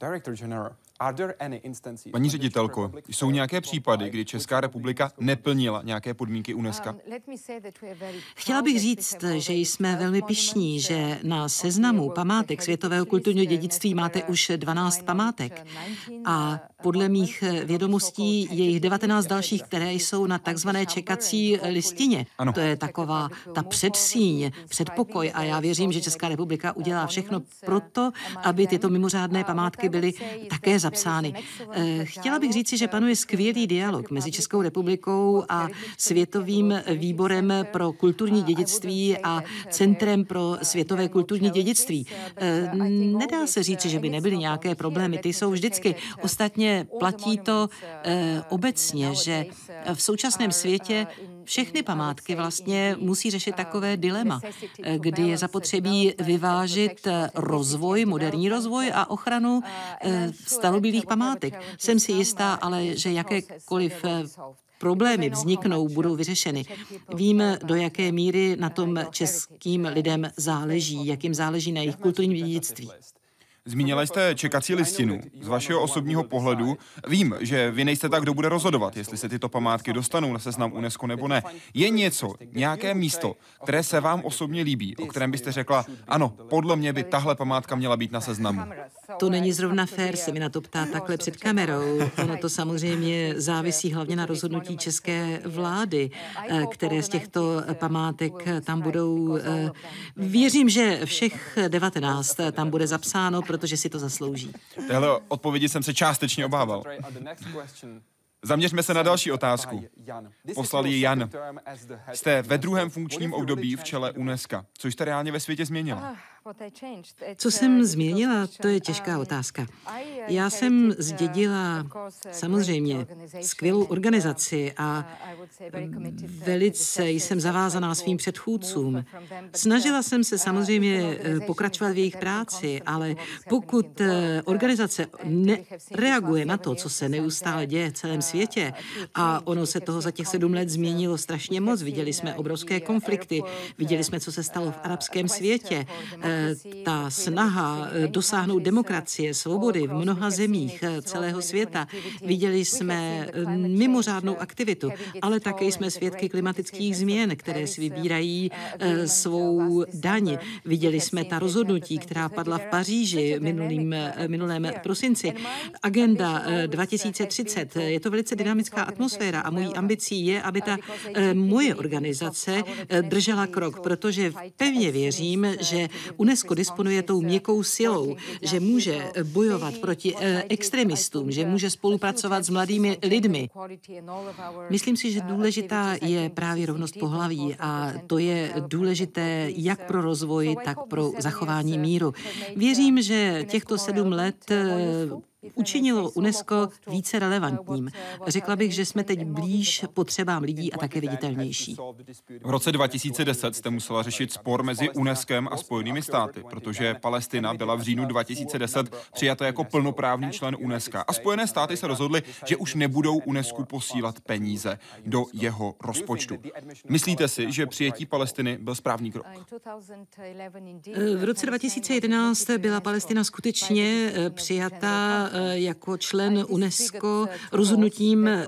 Director General, Paní ředitelko, jsou nějaké případy, kdy Česká republika neplnila nějaké podmínky UNESCO? Chtěla bych říct, že jsme velmi pišní, že na seznamu památek světového kulturního dědictví máte už 12 památek a podle mých vědomostí je jich 19 dalších, které jsou na takzvané čekací listině. Ano. To je taková ta předsíň, předpokoj a já věřím, že Česká republika udělá všechno proto, aby tyto mimořádné památky byly také za zapsány. Eh, chtěla bych říci, že panuje skvělý dialog mezi Českou republikou a Světovým výborem pro kulturní dědictví a Centrem pro světové kulturní dědictví. Eh, nedá se říci, že by nebyly nějaké problémy, ty jsou vždycky. Ostatně platí to eh, obecně, že v současném světě všechny památky vlastně musí řešit takové dilema, kdy je zapotřebí vyvážit rozvoj, moderní rozvoj a ochranu starobylých památek. Jsem si jistá, ale že jakékoliv problémy vzniknou, budou vyřešeny. Vím, do jaké míry na tom českým lidem záleží, jak jim záleží na jejich kulturním dědictví. Zmínila jste čekací listinu. Z vašeho osobního pohledu vím, že vy nejste tak, kdo bude rozhodovat, jestli se tyto památky dostanou na seznam UNESCO nebo ne. Je něco, nějaké místo, které se vám osobně líbí, o kterém byste řekla, ano, podle mě by tahle památka měla být na seznamu. To není zrovna fér se mi na to ptát takhle před kamerou. Ono to samozřejmě závisí hlavně na rozhodnutí české vlády, eh, které z těchto památek tam budou. Eh, věřím, že všech 19 tam bude zapsáno, protože si to zaslouží. Téhle odpovědi jsem se částečně obával. Zaměřme se na další otázku. Poslal ji Jan. Jste ve druhém funkčním období v čele UNESCO. Co jste reálně ve světě změnila? Co jsem změnila, to je těžká otázka. Já jsem zdědila samozřejmě skvělou organizaci a velice jsem zavázaná svým předchůdcům. Snažila jsem se samozřejmě pokračovat v jejich práci, ale pokud organizace nereaguje na to, co se neustále děje v celém světě, a ono se toho za těch sedm let změnilo strašně moc, viděli jsme obrovské konflikty, viděli jsme, co se stalo v arabském světě, ta snaha eh, dosáhnout demokracie, svobody v mnoha zemích eh, celého světa. Viděli jsme eh, mimořádnou aktivitu, ale také jsme svědky klimatických změn, které si vybírají svou daň. Viděli jsme ta rozhodnutí, která padla v Paříži minulým, minulém prosinci. Agenda 2030, je to velice dynamická atmosféra a mojí ambicí je, aby ta moje organizace držela krok, protože pevně věřím, že UNESCO disponuje tou měkkou silou, že může bojovat proti eh, extremistům, že může spolupracovat s mladými lidmi. Myslím si, že důležitá je právě rovnost pohlaví a to je důležité jak pro rozvoj, tak pro zachování míru. Věřím, že těchto sedm let učinilo UNESCO více relevantním. Řekla bych, že jsme teď blíž potřebám lidí a také viditelnější. V roce 2010 jste musela řešit spor mezi UNESCO a Spojenými státy, protože Palestina byla v říjnu 2010 přijata jako plnoprávný člen UNESCO a Spojené státy se rozhodly, že už nebudou UNESCO posílat peníze do jeho rozpočtu. Myslíte si, že přijetí Palestiny byl správný krok? V roce 2011 byla Palestina skutečně eh, přijata jako člen UNESCO rozhodnutím eh,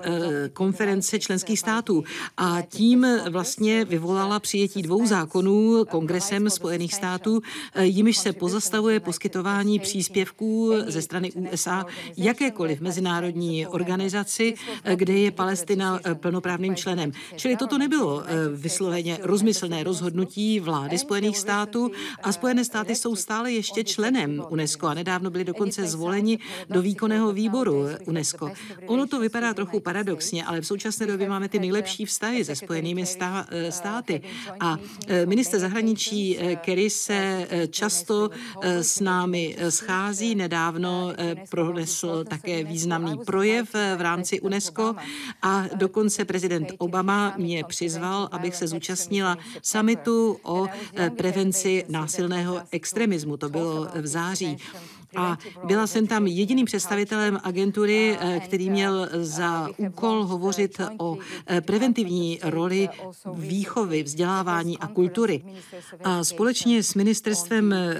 konference členských států. A tím vlastně vyvolala přijetí dvou zákonů kongresem Spojených států, eh, jimiž se pozastavuje poskytování příspěvků ze strany USA jakékoliv mezinárodní organizaci, kde je Palestina plnoprávným členem. Čili toto nebylo vysloveně rozmyslné rozhodnutí vlády Spojených států a Spojené státy jsou stále ještě členem UNESCO a nedávno byli dokonce zvoleni do výkonného výboru UNESCO. Ono to vypadá trochu paradoxně, ale v současné době máme ty nejlepší vztahy se spojenými stá, eh, státy. A eh, minister zahraničí eh, Kerry se často s námi schází. Nedávno pronesl také významný projev v rámci UNESCO a dokonce prezident Obama mě přizval, abych se zúčastnila samitu o prevenci násilného extremismu. To bylo v září. A byla jsem tam jediným představitelem agentury, eh, který měl za úkol hovořit o eh, preventivní roli výchovy, vzdělávání a kultury. A společně s ministerstvem eh,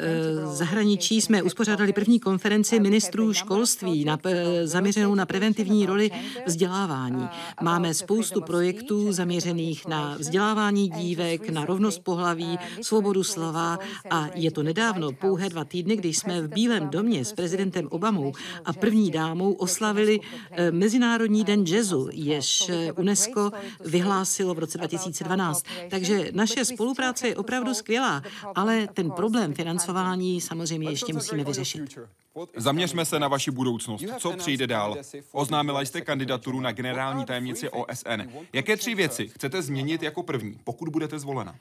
zahraničí jsme uspořádali první konferenci ministrů školství na, zaměřenou na preventivní roli vzdělávání. Máme spoustu projektů zaměřených na vzdělávání dívek, na rovnost pohlaví, svobodu slova a je to nedávno, pouhé dva týdny, když jsme v Bílém domě domě s prezidentem Obamou a první dámou oslavili eh, Mezinárodní den jazzu, jež eh, UNESCO vyhlásilo v roce 2012. Takže naše spolupráce je opravdu skvělá, ale ten problém financování samozřejmě ještě musíme vyřešit. Zaměřme se na vaši budoucnost. Co přijde dál? Oznámila jste kandidaturu na generální tajemnici OSN. Jaké tři věci chcete změnit jako první, pokud budete zvolena?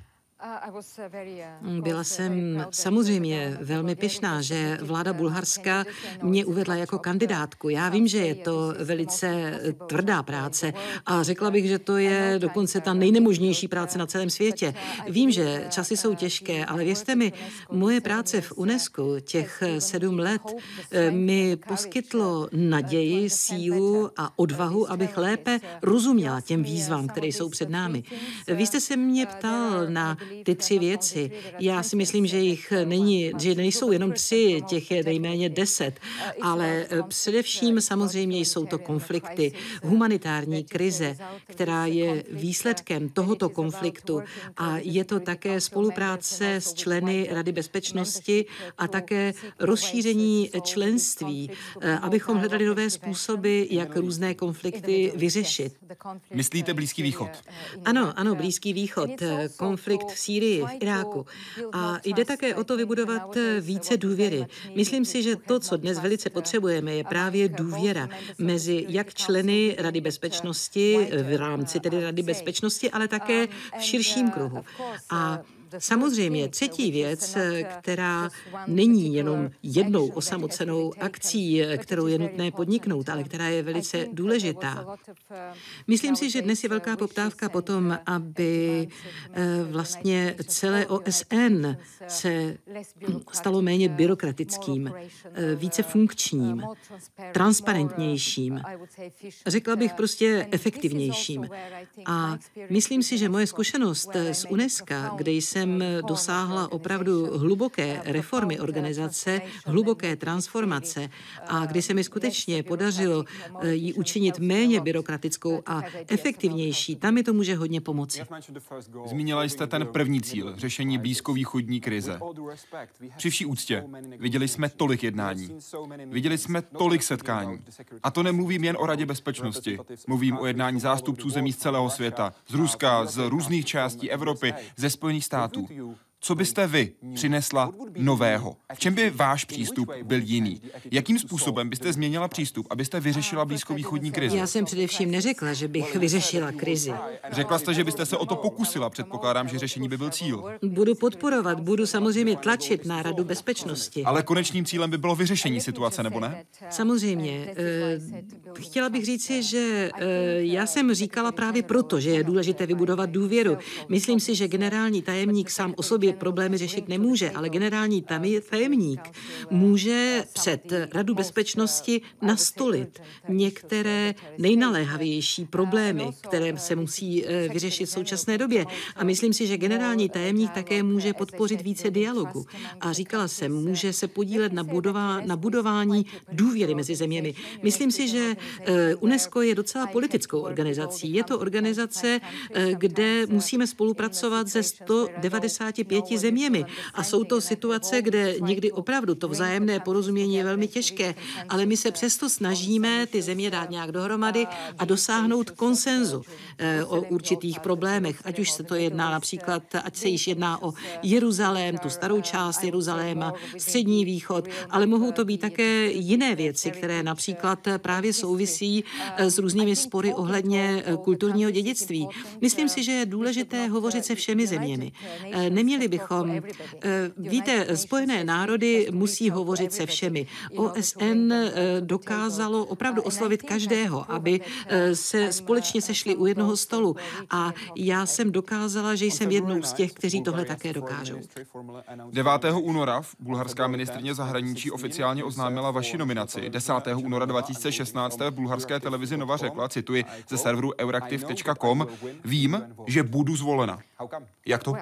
Byla jsem samozřejmě velmi pyšná, že vláda Bulharska mě uvedla jako kandidátku. Já vím, že je to velice tvrdá práce a řekla bych, že to je dokonce ta nejnemožnější práce na celém světě. Vím, že časy jsou těžké, ale věřte mi, moje práce v UNESCO těch sedm let eh, mi poskytlo naději, sílu a odvahu, abych lépe rozuměla těm výzvám, které jsou před námi. Vy jste se mě ptal na ty tři věci. Já si myslím, že jich není, že nejsou jenom tři, těch je nejméně deset, ale především samozřejmě jsou to konflikty, humanitární krize, která je výsledkem tohoto konfliktu a je to také spolupráce s členy Rady bezpečnosti a také rozšíření členství, abychom hledali nové způsoby, jak různé konflikty vyřešit. Myslíte Blízký východ? Ano, ano, Blízký východ, konflikt v Sýrii, v Iráku. A jde také o to vybudovat více důvěry. Myslím si, že to, co dnes velice potřebujeme, je právě důvěra mezi jak členy Rady bezpečnosti, v rámci tedy Rady bezpečnosti, ale také v širším kruhu. A Samozřejmě třetí věc, která není jenom jednou osamocenou akcí, kterou je nutné podniknout, ale která je velice důležitá. Myslím si, že dnes je velká poptávka po tom, aby eh, vlastně celé OSN se stalo méně byrokratickým, eh, více funkčním, transparentnějším. Řekla bych prostě efektivnějším. A myslím si, že moje zkušenost z UNESCO, kde jsem jsem dosáhla opravdu hluboké reformy organizace, hluboké transformace a kdy se mi skutečně podařilo eh, ji učinit méně byrokratickou a efektivnější, tam mi to může hodně pomoci. Zmínila jste ten první cíl, řešení blízkovýchodní krize. Při vší úctě, viděli jsme tolik jednání, viděli jsme tolik setkání. A to nemluvím jen o Radě bezpečnosti, mluvím o jednání zástupců zemí z celého světa, z Ruska, z různých částí Evropy, ze Spojených států států. Co byste vy přinesla nového? V čem by váš přístup byl jiný? Jakým způsobem byste změnila přístup, abyste vyřešila blízkovýchodní krizi? Já jsem především neřekla, že bych vyřešila krizi. Řekla jste, že byste se o to pokusila. Předpokládám, že řešení by byl cíl. Budu podporovat, budu samozřejmě tlačit na Radu bezpečnosti. Ale konečným cílem by bylo vyřešení situace, nebo ne? Samozřejmě. Eh, chtěla bych říci, že eh, já jsem říkala právě proto, že je důležité vybudovat důvěru. Myslím si, že generální tajemník sám o sobě problémy řešit nemůže, ale generální tajemník může před Radu bezpečnosti nastolit některé nejnaléhavější problémy, které se musí eh, vyřešit v současné době. A myslím si, že generální tajemník také může podpořit více dialogu. A říkala jsem, může se podílet na, budová, na budování důvěry mezi zeměmi. Myslím si, že eh, UNESCO je docela politickou organizací. Je to organizace, eh, kde musíme spolupracovat ze 195 pěti zeměmi. A jsou to situace, kde někdy opravdu to vzájemné porozumění je velmi těžké, ale my se přesto snažíme ty země dát nějak dohromady a dosáhnout konsenzu eh, o určitých problémech, ať už se to jedná například, ať se již jedná o Jeruzalém, tu starou část Jeruzaléma, střední východ, ale mohou to být také jiné věci, které například právě souvisí eh, s různými spory ohledně eh, kulturního dědictví. Myslím si, že je důležité hovořit se všemi zeměmi. Neměli bychom. Eh, víte, Spojené národy musí hovořit se všemi. OSN eh, dokázalo opravdu oslovit každého, aby eh, se společně sešli u jednoho stolu. A já jsem dokázala, že jsem jednou z těch, kteří tohle také dokážou. 9. února bulharská ministrině zahraničí oficiálně oznámila vaši nominaci. 10. února 2016 v bulharské televizi Nova řekla, cituji ze serveru euraktiv.com, vím, že budu zvolena. Jak to?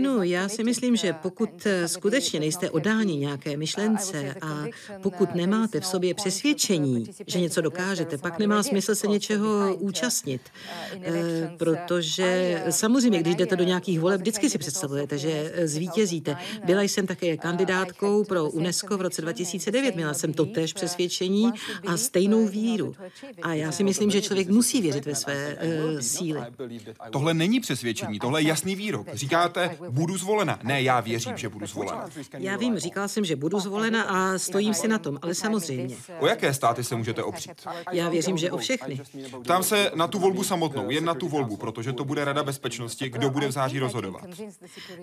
No, já si myslím, že pokud skutečně nejste odáni nějaké myšlence a pokud nemáte v sobě přesvědčení, že něco dokážete, pak nemá smysl se něčeho účastnit. Eh, protože samozřejmě, když jdete do nějakých voleb, vždycky si představujete, že zvítězíte. Byla jsem také kandidátkou pro UNESCO v roce 2009. Měla jsem to též přesvědčení a stejnou víru. A já si myslím, že člověk musí věřit ve své uh, síly. Tohle není přesvědčení, tohle je jasný výrok. Říkáte, budu zvolena. Ne, já věřím, že budu zvolena. Já vím, říkal jsem, že budu zvolena a stojím si na tom, ale samozřejmě. O jaké státy se můžete opřít? Já věřím, že o všechny. Ptám se na tu volbu samotnou, jen na tu volbu, protože to bude Rada bezpečnosti, kdo bude v září rozhodovat.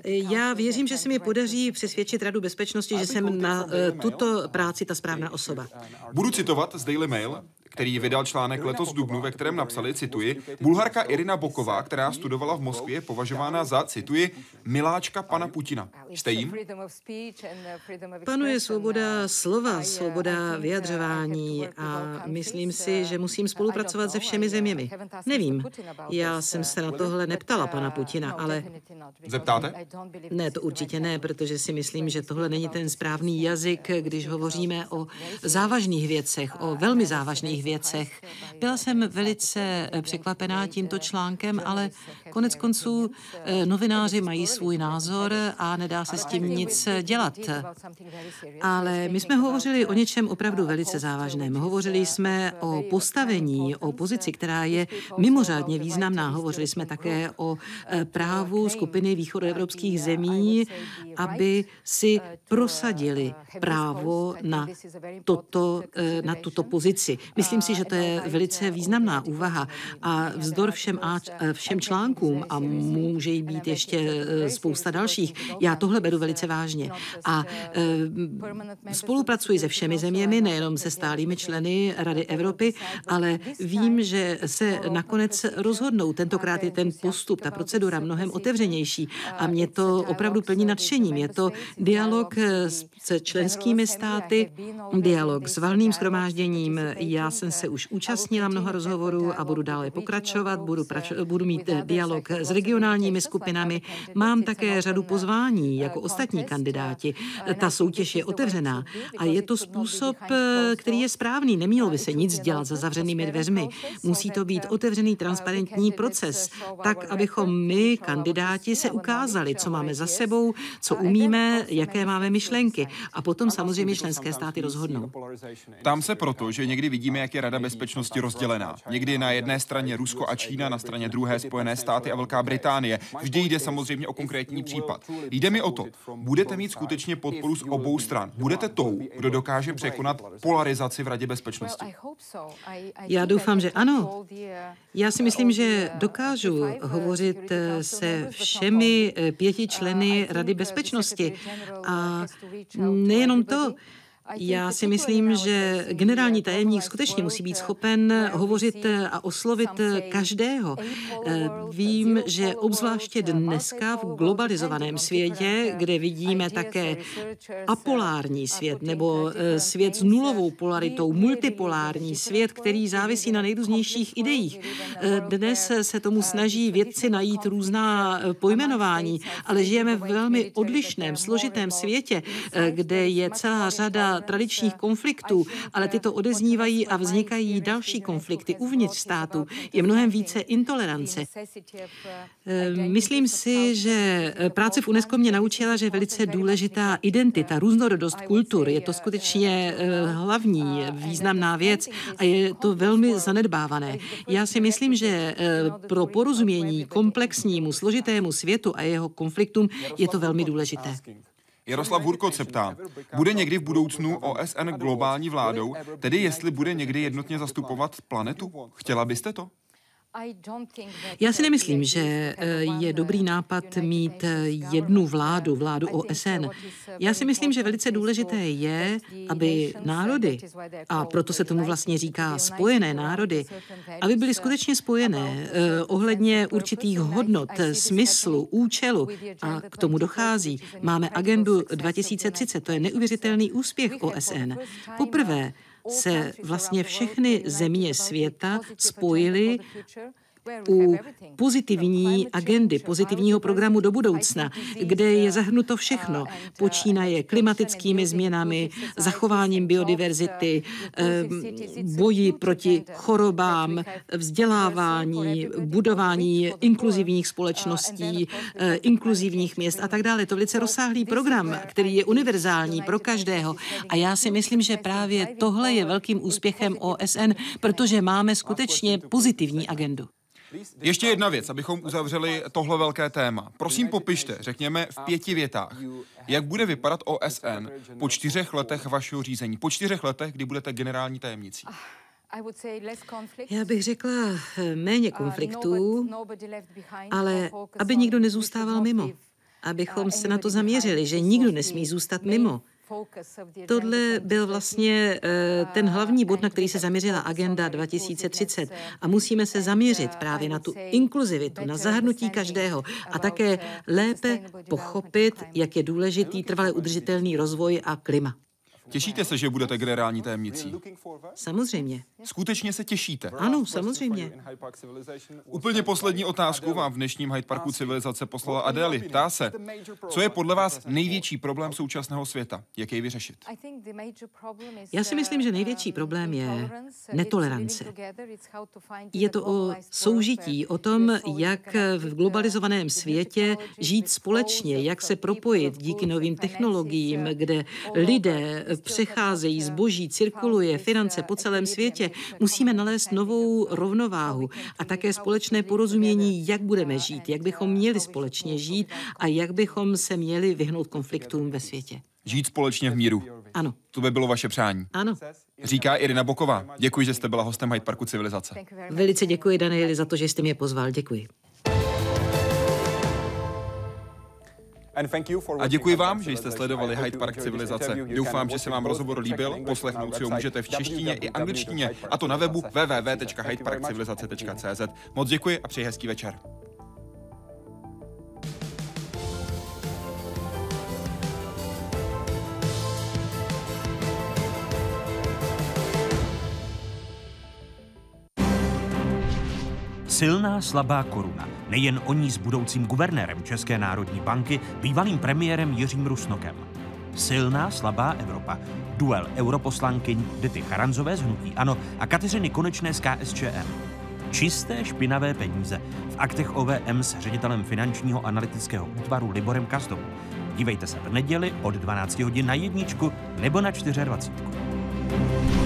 Já věřím, že se mi podaří přesvědčit Radu bezpečnosti, že jsem na uh, tuto práci ta správná osoba. Budu citovat z Daily Mail. Který vydal článek letos v Dubnu, ve kterém napsali, cituji, Bulharka Irina Boková, která studovala v Moskvě, je považována za, cituji, miláčka pana Putina. Jste jim? Panuje svoboda slova, svoboda vyjadřování a myslím si, že musím spolupracovat se všemi zeměmi. Nevím, já jsem se na tohle neptala pana Putina, ale... Zeptáte? Ne, to určitě ne, protože si myslím, že tohle není ten správný jazyk, když hovoříme o závažných věcech, o velmi závažných věcech. Byla jsem velice překvapená tímto článkem, ale konec konců eh, novináři mají svůj názor a nedá se s tím nic dělat. Ale my jsme hovořili o něčem opravdu velice závažném. Hovořili jsme o postavení, o pozici, která je mimořádně významná. Hovořili jsme také o eh, právu skupiny východoevropských zemí, aby si prosadili právo na, toto, eh, na tuto pozici. Myslím si, že to je velice významná úvaha a vzdor všem, a, všem článkům a může jí být ještě spousta dalších. Já tohle beru velice vážně a spolupracuji se všemi zeměmi, nejenom se stálými členy Rady Evropy, ale vím, že se nakonec rozhodnou. Tentokrát je ten postup, ta procedura mnohem otevřenější a mě to opravdu plní nadšením. Je to dialog se členskými státy, dialog s valným schromážděním. Já jsem se už účastnila mnoha rozhovorů a budu dále pokračovat, budu, prač- budu mít dialog s regionálními skupinami. Mám také řadu pozvání jako ostatní kandidáti. Ta soutěž je otevřená a je to způsob, který je správný. Nemělo by se nic dělat za zavřenými dveřmi. Musí to být otevřený, transparentní proces, tak, abychom my, kandidáti, se ukázali, co máme za sebou, co umíme, jaké máme myšlenky. A potom samozřejmě členské státy rozhodnou. Tam se proto, že někdy vidíme, jak je Rada bezpečnosti rozdělená. Někdy na jedné straně Rusko a Čína, na straně druhé Spojené státy a Velká Británie. Vždy jde samozřejmě o konkrétní případ. Jde mi o to, budete mít skutečně podporu z obou stran. Budete tou, kdo dokáže překonat polarizaci v Radě bezpečnosti. Já doufám, že ano. Já si myslím, že dokážu hovořit se všemi pěti členy Rady bezpečnosti. A nejenom to, já si myslím, že generální tajemník skutečně musí být schopen hovořit a oslovit každého. Eh, vím, že obzvláště dneska v globalizovaném světě, kde vidíme také apolární svět nebo eh, svět s nulovou polaritou, multipolární svět, který závisí na nejrůznějších ideích. Eh, dnes se tomu snaží vědci najít různá pojmenování, ale žijeme v velmi odlišném, složitém světě, kde je celá řada tradičních konfliktů, ale tyto odeznívají a vznikají další konflikty uvnitř státu. Je mnohem více intolerance. Eh, myslím si, že práce v UNESCO mě naučila, že je velice důležitá identita, různorodost kultur. Je to skutečně eh, hlavní, významná věc a je to velmi zanedbávané. Já si myslím, že eh, pro porozumění komplexnímu, složitému světu a jeho konfliktům je to velmi důležité. Jaroslav Hurko se ptá, bude někdy v budoucnu OSN globální vládou, tedy jestli bude někdy jednotně zastupovat planetu? Chtěla byste to? Já si nemyslím, že eh, je dobrý nápad mít eh, jednu vládu, vládu OSN. Já si myslím, že velice důležité je, aby národy, a proto se tomu vlastně říká spojené národy, aby byly skutečně spojené eh, ohledně určitých hodnot, smyslu, účelu a k tomu dochází. Máme agendu 2030, to je neuvěřitelný úspěch OSN. Poprvé se vlastně všechny země světa spojily u pozitivní agendy, pozitivního programu do budoucna, kde je zahrnuto všechno. Počínaje klimatickými změnami, zachováním biodiverzity, boji proti chorobám, vzdělávání, budování inkluzivních společností, inkluzivních měst a tak dále. To je velice rozsáhlý program, který je univerzální pro každého. A já si myslím, že právě tohle je velkým úspěchem OSN, protože máme skutečně pozitivní agendu. Ještě jedna věc, abychom uzavřeli tohle velké téma. Prosím popište, řekněme v pěti větách, jak bude vypadat OSN po čtyřech letech vašeho řízení, po čtyřech letech, kdy budete generální tajemnicí. Já bych řekla eh, méně konfliktů, ale aby nikdo nezůstával mimo. Abychom se na to zaměřili, že nikdo nesmí zůstat mimo. Tohle byl vlastně eh, ten hlavní bod, na který se zaměřila agenda 2030 a musíme se zaměřit právě na tu inkluzivitu, na zahrnutí každého a také lépe pochopit, jak je důležitý trvale udržitelný rozvoj a klima. Těšíte se, že budete generální tajemnicí? Samozřejmě. Skutečně se těšíte? Ano, samozřejmě. Úplně poslední otázku vám v dnešním Hyde Parku civilizace poslala Adély. Ptá se, co je podle vás největší problém současného světa? Jak jej vyřešit? Já si myslím, že největší problém je netolerance. Je to o soužití, o tom, jak v globalizovaném světě žít společně, jak se propojit díky novým technologiím, kde lidé přecházejí, zboží cirkuluje, finance po celém světě, musíme nalézt novou rovnováhu a také společné porozumění, jak budeme žít, jak bychom měli společně žít a jak bychom se měli vyhnout konfliktům ve světě. Žít společně v míru. Ano. To by bylo vaše přání. Ano. Říká Irina Boková. Děkuji, že jste byla hostem Hyde Parku Civilizace. Velice děkuji, Danieli, za to, že jste mě pozval. Děkuji. A děkuji vám, že jste sledovali Hyde Park Civilizace. Doufám, že se vám rozhovor líbil. Poslechnout si ho můžete v češtině i angličtině, a to na webu www.hydeparkcivilizace.cz. Moc děkuji a přeji hezký večer. Silná, slabá koruna. Nejen o ní s budoucím guvernérem České národní banky, bývalým premiérem Jiřím Rusnokem. Silná, slabá Evropa. Duel europoslankyň Dity Charanzové z Hnutí Ano a Kateřiny Konečné z KSČM. Čisté špinavé peníze v aktech OVM s ředitelem finančního analytického útvaru Liborem Kazdou. Dívejte se v neděli od 12 hodin na jedničku nebo na 24.